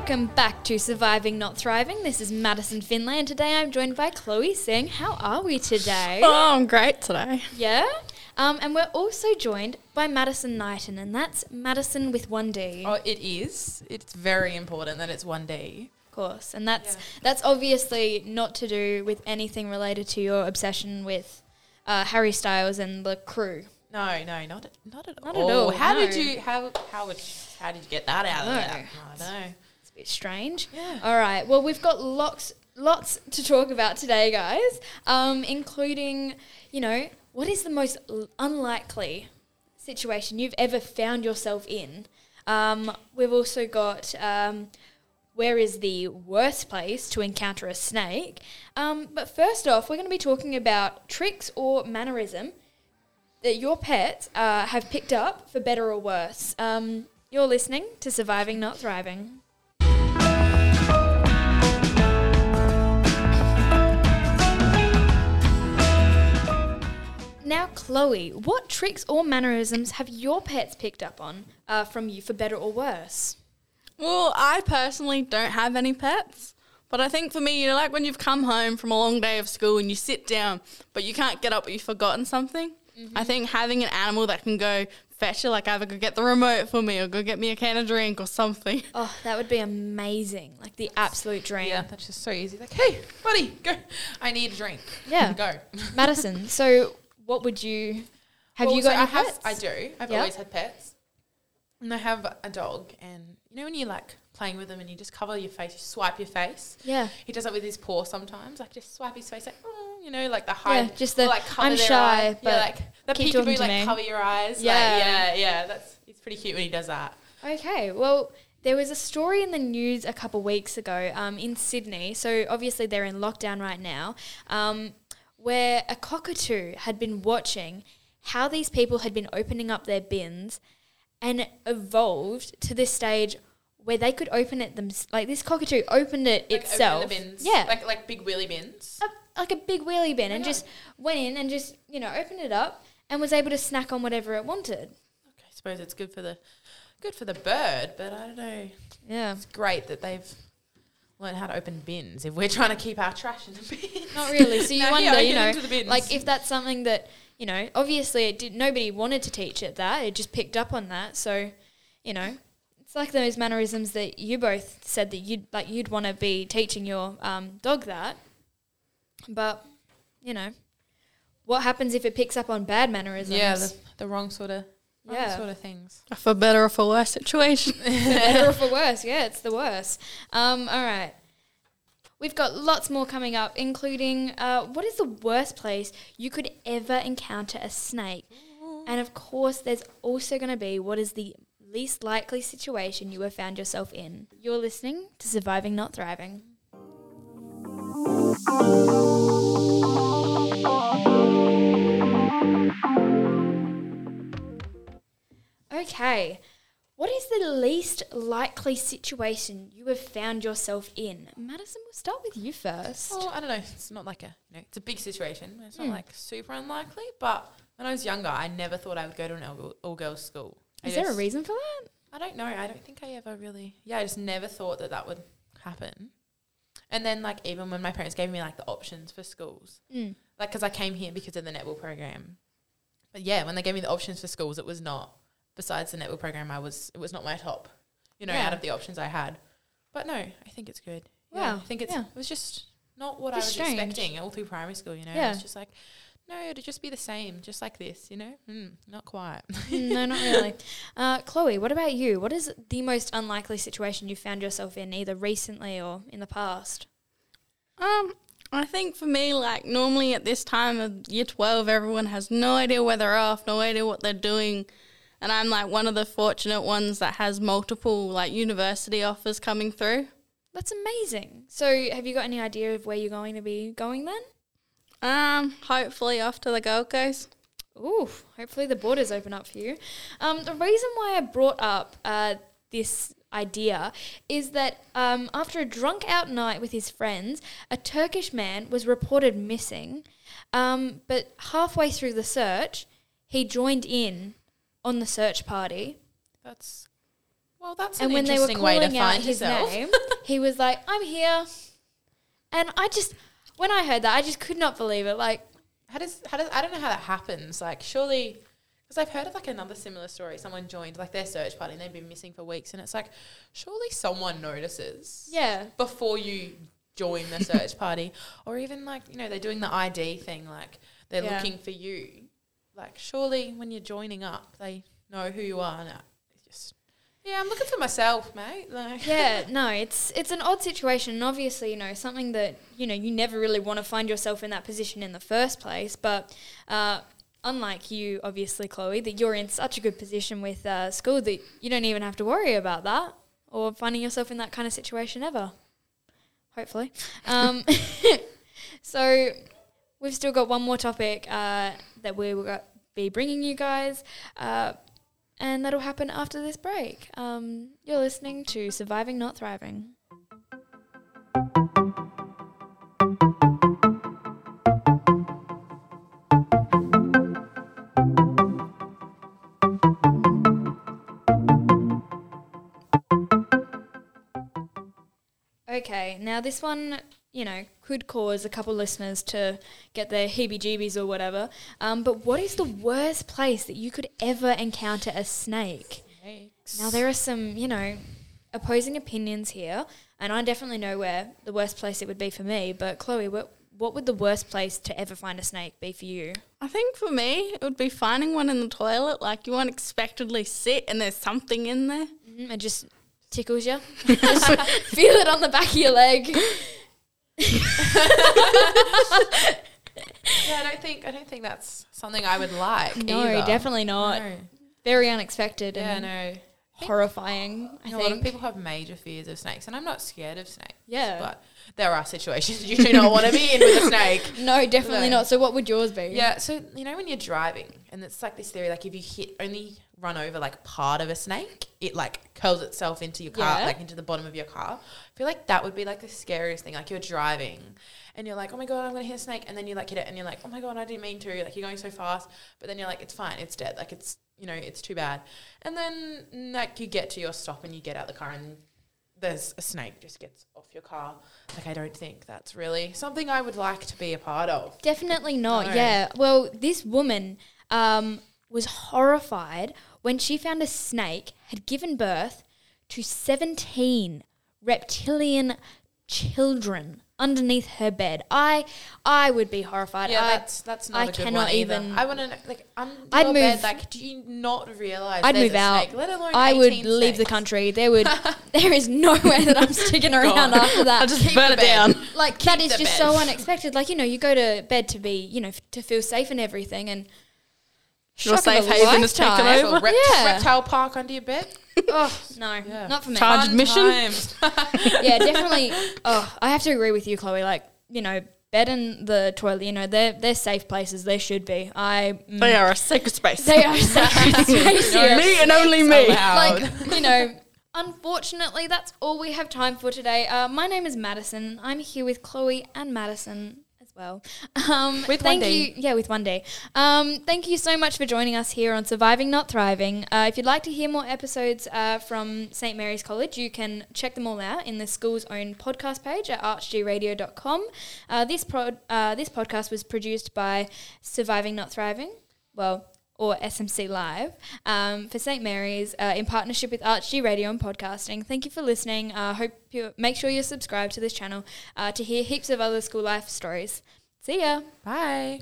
Welcome back to Surviving Not Thriving. This is Madison Finlay, and today I'm joined by Chloe Singh. How are we today? Oh, I'm great today. Yeah? Um, and we're also joined by Madison Knighton, and that's Madison with one D. Oh, it is. It's very important that it's one D. Of course. And that's Yeah. that's obviously not to do with anything related to your obsession with uh, Harry Styles and the crew. No, no, not not at Not at all. all, How no. did you how how would how did you get that out of No. there? I don't know. It's a bit strange. Yeah. All right. Well, we've got lots lots to talk about today, guys. Um, including, you know, what is the most l- unlikely situation you've ever found yourself in? Um, we've also got um, where is the worst place to encounter a snake? Um, but first off, we're going to be talking about tricks or mannerism that your pets uh, have picked up for better or worse. Um, you're listening to Surviving Not Thriving. Now, Chloe, what tricks or mannerisms have your pets picked up on uh, from you for better or worse? Well, I personally don't have any pets, but I think for me, you know, like when you've come home from a long day of school and you sit down, but you can't get up, but you've forgotten something. I think having an animal that can go fetch it, like either go get the remote for me or go get me a can of drink or something. Oh, that would be amazing. Like the absolute dream. Yeah, that's just so easy. Like, hey, buddy, go. I need a drink. Yeah. go. Madison, so what would you have Well, you got so I have, pets? I do. I've Yeah. always had pets. And I have a dog, and you know when you like playing with him and you just cover your face, you swipe your face. Yeah. He does that with his paw sometimes, like just swipe his face, like oh, you know, like the Yeah, just the, like I'm shy, but yeah, like the keep peekaboo, like me. cover your eyes. Yeah. Yeah, yeah, yeah. That's it's pretty cute when he does that. Okay, well, there was a story in the news a couple weeks ago um, in Sydney. So obviously they're in lockdown right now, um, where a cockatoo had been watching how these people had been opening up their bins, and evolved to this stage where they could open it them like this cockatoo opened it Like, itself. bins, Yeah, like like big wheelie bins. a, like a big wheelie bin, and God. just went in and just you know opened it up and was able to snack on whatever it wanted. Okay, I suppose it's good for the good for the bird, but I don't know. Yeah. It's great that they've learned how to open bins. If we're trying to keep our trash in the bin, Not really. So you wonder, you know, into the bins. like if that's something that you know, obviously it did. Nobody wanted to teach it that. It just picked up on that. So, you know, it's like those mannerisms that you both said that you'd like you'd want to be teaching your um, dog that. But, you know, what happens if it picks up on bad mannerisms? yeah, the, the wrong sort of Yeah. sort of things. For better or for worse situation. for better or for worse. Yeah, it's the worst. Um, all right. We've got lots more coming up, including uh, what is the worst place you could ever encounter a snake? And of course, there's also going to be what is the least likely situation you have found yourself in. You're listening to Surviving Not Thriving. Okay. What is the least likely situation you have found yourself in? Madison, we'll start with you first. Well, I don't know. It's not like a you know, it's a big situation. It's not Hmm. like super unlikely. But when I was younger, I never thought I would go to an all, all girls school. I Is there a reason for that? I don't know. I don't think I ever really. Yeah, I just never thought that that would happen. And then, like, even when my parents gave me like the options for schools, Mm. like, because I came here because of the netball program. But yeah, when they gave me the options for schools, it was not. Besides the netball program, I was it was not my top. You know, Yeah. out of the options I had. But no, I think it's good. Yeah, Wow, I think it's yeah. it was just not what Just I was strange. expecting all through primary school. You know, Yeah. it's just like. No, it'd just be the same, just like this, you know? Mm, not quite. No, not really. Uh, Chloe, what about you? What is the most unlikely situation you found yourself in, either recently or in the past? Um, I think for me, like normally at this time of year 12, everyone has no idea where they're off, no idea what they're doing. And I'm like one of the fortunate ones that has multiple like university offers coming through. That's amazing. So, have you got any idea of where you're going to be going then? Um, hopefully off to the Gold Coast. Ooh, hopefully the borders open up for you. Um, the reason why I brought up uh, this idea is that um, after a drunk out night with his friends, a Turkish man was reported missing. Um, but halfway through the search, he joined in on the search party. That's Well, that's and an when they were calling out his yourself. name, he was like, "I'm here," and I just, when I heard that, I just could not believe it. Like, How does how does I don't know how that happens. Like surely, because I've heard of like another similar story. Someone joined like their search party and they've been missing for weeks, and it's like surely someone notices yeah, before you join the search party, or even like you know they're doing the ID thing, like they're Yeah. looking for you. Like surely when you're joining up, they know who you are. No, it's just yeah, I'm looking for myself, mate. Like yeah, no, it's it's an odd situation, and obviously, you know, something that you know you never really want to find yourself in that position in the first place. But uh, unlike you, obviously, Chloe, that you're in such a good position with uh, school that you don't even have to worry about that or finding yourself in that kind of situation ever. Hopefully, um, so we've still got one more topic uh, that we will be bringing you guys. Uh, and that'll happen after this break. Um, you're listening to Surviving Not Thriving. Okay, now this one, you know, could cause a couple listeners to get their heebie jeebies or whatever. Um, but what is the worst place that you could ever encounter a snake? Now there are some, you know, opposing opinions here, and I definitely know where the worst place it would be for me. But Chloe, what what would the worst place to ever find a snake be for you? I think for me, it would be finding one in the toilet. Like you unexpectedly sit and there's something in there. Mm, it just tickles you. feel it on the back of your leg. Yeah, I don't think I don't think that's something I would like. No, either. definitely not. No. Very unexpected Yeah, and no. horrifying. I know, a lot of people have major fears of snakes, and I'm not scared of snakes. Yeah. But there are situations you do not want to be in with a snake. no, definitely No. not. So what would yours be? Yeah, so you know when you're driving, and it's like this theory, like if you hit only run over like part of a snake, it like curls itself into your car, Yeah. like into the bottom of your car. I feel like that would be like the scariest thing. Like you're driving, and you're like, oh my god, I'm gonna hit a snake, and then you like hit it, and you're like, oh my god, I didn't mean to. Like you're going so fast, but then you're like, it's fine, it's dead. Like it's you know, it's too bad. And then like you get to your stop, and you get out the car, and there's a snake just gets off your car. Like I don't think that's really something I would like to be a part of. Definitely not. No. Yeah. Well, this woman um, was horrified when she found a snake had given birth to 17 reptilian children underneath her bed. I I would be horrified. Yeah, I, that's that's not I a good cannot one either. even- I want to like under I'd your bed. move- Like, do you not realize I'd move a out. snake, let alone I would 18 leave the country. There would there is no way that I'm sticking around Gone. after that. I just Keep burn it bed. down. like that is the just bed. so unexpected. Like you know, you go to bed to be, you know, f- to feel safe and everything, and Your shock of safe a haven is taken over. Rept- Yeah. reptile park under your bed. Oh no, Yeah. not for me. Charge Fun admission? yeah, definitely. Oh, I have to agree with you, Chloe. Like you know, bed and the toilet. You know, they're they're safe places. They should be. I. mm, They are a sacred space. They are a sacred space here. me and only me. allowed. like you know unfortunately that's all we have time for today uh, my name is madison i'm here with chloe and madison as well. Um, With thank 1D. you yeah with one day. Um, thank you so much for joining us here on surviving not thriving. Uh, if you'd like to hear more episodes uh, from st mary's college you can check them all out in the school's own podcast page at archgradio.com uh, this, prod, uh, this podcast was produced by surviving not thriving. Well or SMC Live um, for St Mary's uh, in partnership with ArchG Radio and Podcasting. Thank you for listening. I uh, hope you make sure you're subscribed to this channel uh, to hear heaps of other school life stories. See ya. Bye.